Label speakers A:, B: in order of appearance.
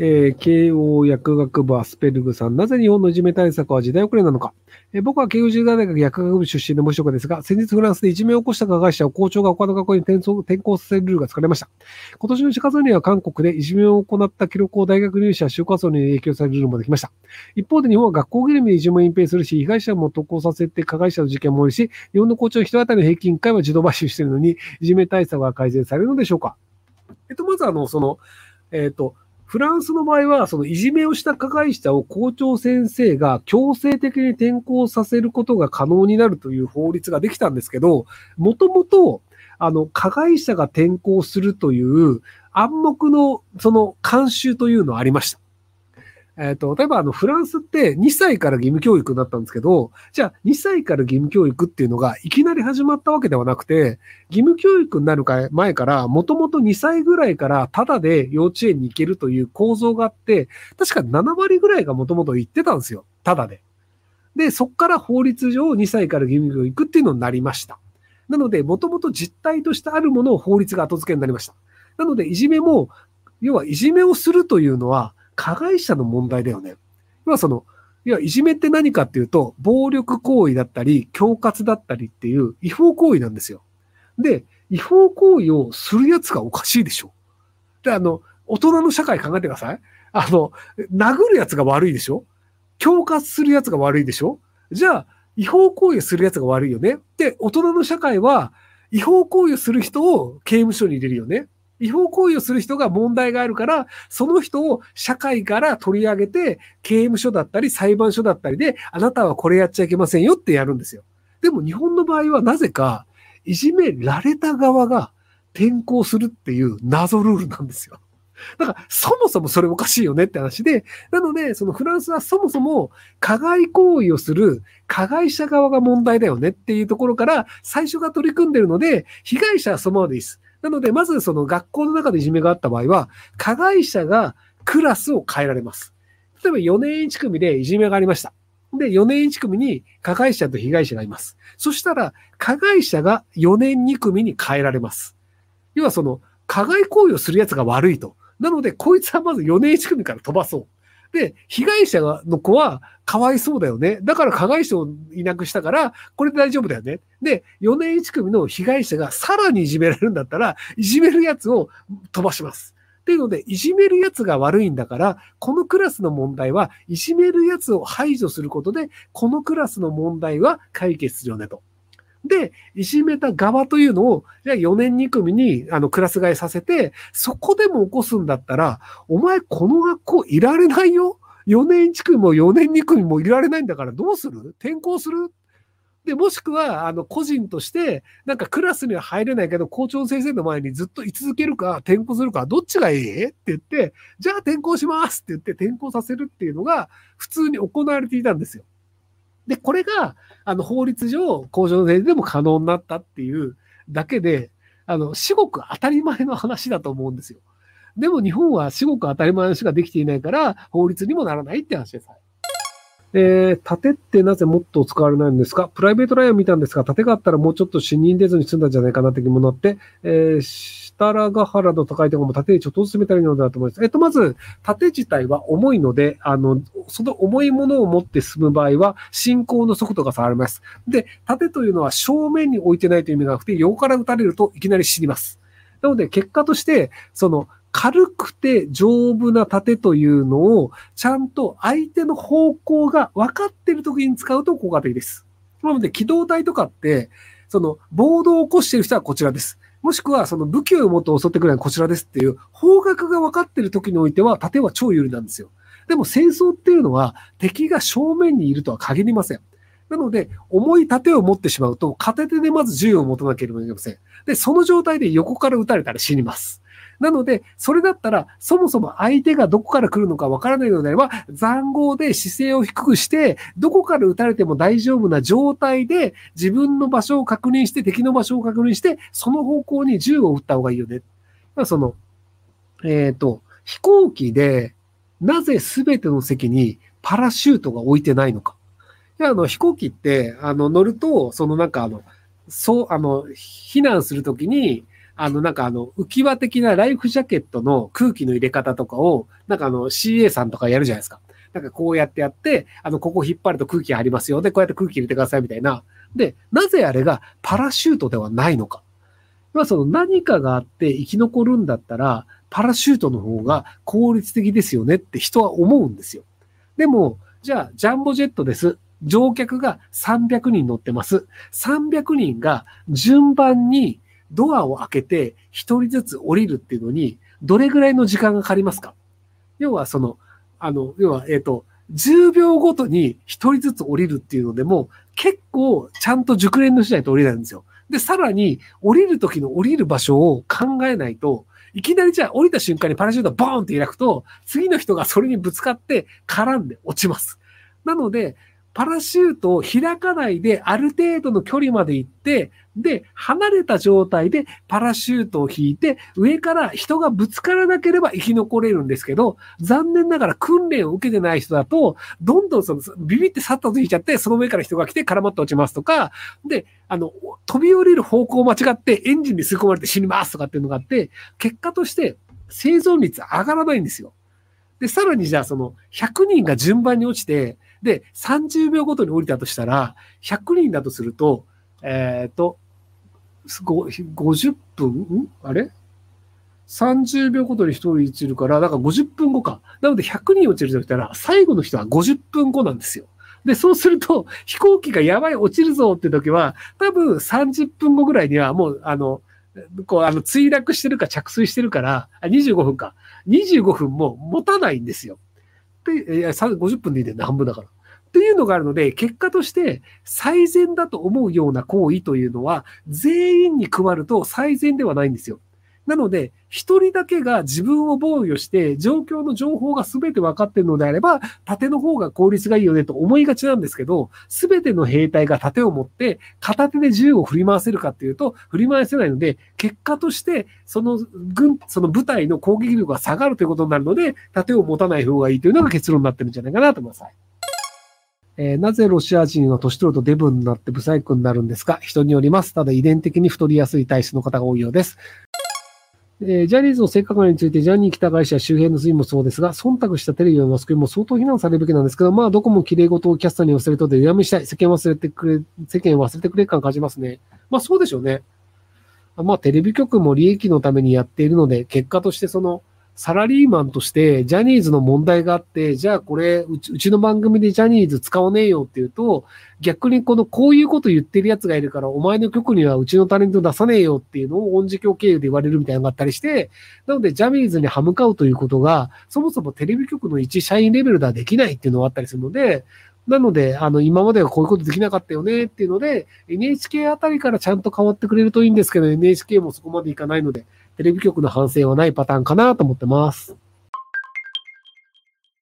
A: えー、慶応薬学部アスペルグさん、なぜ日本のいじめ対策は時代遅れなのか。えー、僕は慶応大学薬学部出身の無職ですが、先日フランスでいじめを起こした加害者を校長が他の学校に転送転校させるルールが作られました。今年の4月には韓国でいじめを行った記録を大学入試や就活動に影響されるルールもできました。一方で日本は学校ぐるみでいじめを隠蔽するし、被害者も投稿させて加害者の事件も多いし、日本の校長一人当たりの平均回は自動買収しているのに、いじめ対策は改善されるのでしょうか。えっと、まずあの、その、えっと、フランスの場合は、そのいじめをした加害者を校長先生が強制的に転校させることが可能になるという法律ができたんですけど、もともと、あの、加害者が転校するという暗黙のその慣習というのはありました。えっ、ー、と、例えばあの、フランスって2歳から義務教育になったんですけど、じゃあ2歳から義務教育っていうのがいきなり始まったわけではなくて、義務教育になるか前から、もともと2歳ぐらいからタダで幼稚園に行けるという構造があって、確か7割ぐらいがもともと行ってたんですよ。タダで。で、そこから法律上2歳から義務教育っていうのになりました。なので、もともと実態としてあるものを法律が後付けになりました。なので、いじめも、要はいじめをするというのは、加害者の問題だよね。要はその、いや、いじめって何かっていうと、暴力行為だったり、恐喝だったりっていう違法行為なんですよ。で、違法行為をするやつがおかしいでしょ。で、あの、大人の社会考えてください。あの、殴るやつが悪いでしょ恐喝するやつが悪いでしょじゃあ、違法行為をするやつが悪いよね。で、大人の社会は、違法行為をする人を刑務所に入れるよね。違法行為をする人が問題があるから、その人を社会から取り上げて、刑務所だったり裁判所だったりで、あなたはこれやっちゃいけませんよってやるんですよ。でも日本の場合はなぜか、いじめられた側が転校するっていう謎ルールなんですよ。だから、そもそもそれおかしいよねって話で、なので、そのフランスはそもそも加害行為をする加害者側が問題だよねっていうところから最初が取り組んでるので、被害者はそのままでいいです。なので、まずその学校の中でいじめがあった場合は、加害者がクラスを変えられます。例えば4年1組でいじめがありました。で、4年1組に加害者と被害者がいます。そしたら、加害者が4年2組に変えられます。要はその、加害行為をする奴が悪いと。なので、こいつはまず4年1組から飛ばそう。で、被害者の子はかわいそうだよね。だから加害者をいなくしたから、これで大丈夫だよね。で、4年1組の被害者がさらにいじめられるんだったら、いじめるやつを飛ばします。っていうので、いじめるやつが悪いんだから、このクラスの問題は、いじめるやつを排除することで、このクラスの問題は解決するよねと。で、いじめた側というのを、じゃあ4年2組にあのクラス替えさせて、そこでも起こすんだったら、お前この学校いられないよ ?4 年1組も4年2組もいられないんだからどうする？転校する？で、もしくは、あの、個人として、なんかクラスには入れないけど、校長先生の前にずっと居続けるか、転校するか、どっちがいい？って言って、じゃあ転校しますって言って転校させるっていうのが、普通に行われていたんですよ。で、これが、あの、法律上、工場税でも可能になったっていうだけで、あの、至極当たり前の話だと思うんですよ。でも日本は至極当たり前の話ができていないから、法律にもならないって話です。えー、盾ってなぜもっと使われないんですか？プライベートラインを見たんですが、盾があったらもうちょっと死人出ずに済んだんじゃないかなって疑問になって、えー、設楽原の高いところも盾にちょっとずつ進めたらいいのだと思います。えっと、まず、盾自体は重いので、あの、その重いものを持って進む場合は、進行の速度が下がります。で、盾というのは正面に置いてないという意味がなくて、横から撃たれるといきなり死にます。なので、結果として、その、軽くて丈夫な盾というのを、ちゃんと相手の方向が分かっている時に使うと効果的です。なので、機動隊とかって、その、暴動を起こしている人はこちらです。もしくは、その武器を持って襲ってくるのはこちらですっていう、方角が分かってる時においては、盾は超有利なんですよ。でも戦争っていうのは、敵が正面にいるとは限りません。なので、重い盾を持ってしまうと、片手でまず銃を持たなければいけません。で、その状態で横から撃たれたら死にます。なので、それだったら、そもそも相手がどこから来るのかわからないのであれば、残壕で姿勢を低くして、どこから撃たれても大丈夫な状態で、自分の場所を確認して、敵の場所を確認して、その方向に銃を撃った方がいいよね。まあ、その、えっ、ー、と、飛行機で、なぜ全ての席にパラシュートが置いてないのか。いや、あの、飛行機って、あの、乗ると、そのなんかあの、そう、あの、避難するときに、あの、なんかあの、浮き輪的なライフジャケットの空気の入れ方とかを、なんかあの、CA さんとかやるじゃないですか。なんかこうやってやって、あの、ここ引っ張ると空気入りますよ。で、こうやって空気入れてくださいみたいな。で、なぜあれがパラシュートではないのか。まあ、その何かがあって生き残るんだったら、パラシュートの方が効率的ですよねって人は思うんですよ。でも、じゃあ、ジャンボジェットです。乗客が300人乗ってます。300人が順番にドアを開けて一人ずつ降りるっていうのに、どれぐらいの時間がかかりますか？要はその、あの、要は、えっ、と、10秒ごとに一人ずつ降りるっていうのでも、結構ちゃんと熟練のしないと降りないんですよ。で、さらに、降りる時の降りる場所を考えないと、いきなりじゃあ降りた瞬間にパラシュートボーンって開くと、次の人がそれにぶつかって絡んで落ちます。なので、パラシュートを開かないである程度の距離まで行って、で、離れた状態でパラシュートを引いて、上から人がぶつからなければ生き残れるんですけど、残念ながら訓練を受けてない人だと、どんどんその、ビビってさっとついちゃって、その上から人が来て絡まって落ちますとか、で、あの、飛び降りる方向を間違ってエンジンに吸い込まれて死にますとかっていうのがあって、結果として生存率上がらないんですよ。で、さらにじゃあその100人が順番に落ちて、で、30秒ごとに降りたとしたら、100人だとすると、えっ、ー、と、50分ん？あれ ?30 秒ごとに1人落ちるから、だから50分後か。なので100人落ちるとしたら、最後の人は50分後なんですよ。で、そうすると、飛行機がやばい落ちるぞって時は、多分30分後ぐらいにはもう、あの、こう、あの、墜落してるか着水してるから、あ、25分か。25分も持たないんですよ。で、いや、50分でいいんだよね、半分だから。っていうのがあるので、結果として最善だと思うような行為というのは、全員に配ると最善ではないんですよ。なので、一人だけが自分を防御して、状況の情報が全て分かっているのであれば、盾の方が効率がいいよねと思いがちなんですけど、全ての兵隊が盾を持って、片手で銃を振り回せるかっていうと、振り回せないので、結果として、その軍、その部隊の攻撃力が下がるということになるので、盾を持たない方がいいというのが結論になってるんじゃないかなと思います。えー、なぜロシア人は年取るとデブになってブサイクになるんですか？人によります。ただ遺伝的に太りやすい体質の方が多いようです。えー、ジャニーズの性加害について、ジャニー喜多川氏や周辺の推移もそうですが、忖度したテレビのマスコミも相当非難されるべきなんですけど、まあ、どこも綺麗事をキャスターに寄せるとで、うやめしたい。世間忘れてくれ、世間忘れてくれ感感じますね。まあ、そうでしょうね。まあ、テレビ局も利益のためにやっているので、結果としてその、サラリーマンとしてジャニーズの問題があって、じゃあこれうち、うちの番組でジャニーズ使わねえよっていうと、逆にこのこういうこと言ってる奴がいるから、お前の曲にはうちのタレント出さねえよっていうのを音次教経由で言われるみたいなのがあったりして、なのでジャニーズに歯向かうということが、そもそもテレビ局の一社員レベルではできないっていうのがあったりするので、なので、あの、今まではこういうことできなかったよねっていうので、NHK あたりからちゃんと変わってくれるといいんですけど、NHK もそこまでいかないので、テレビ局の反省はないパターンかなと思ってます。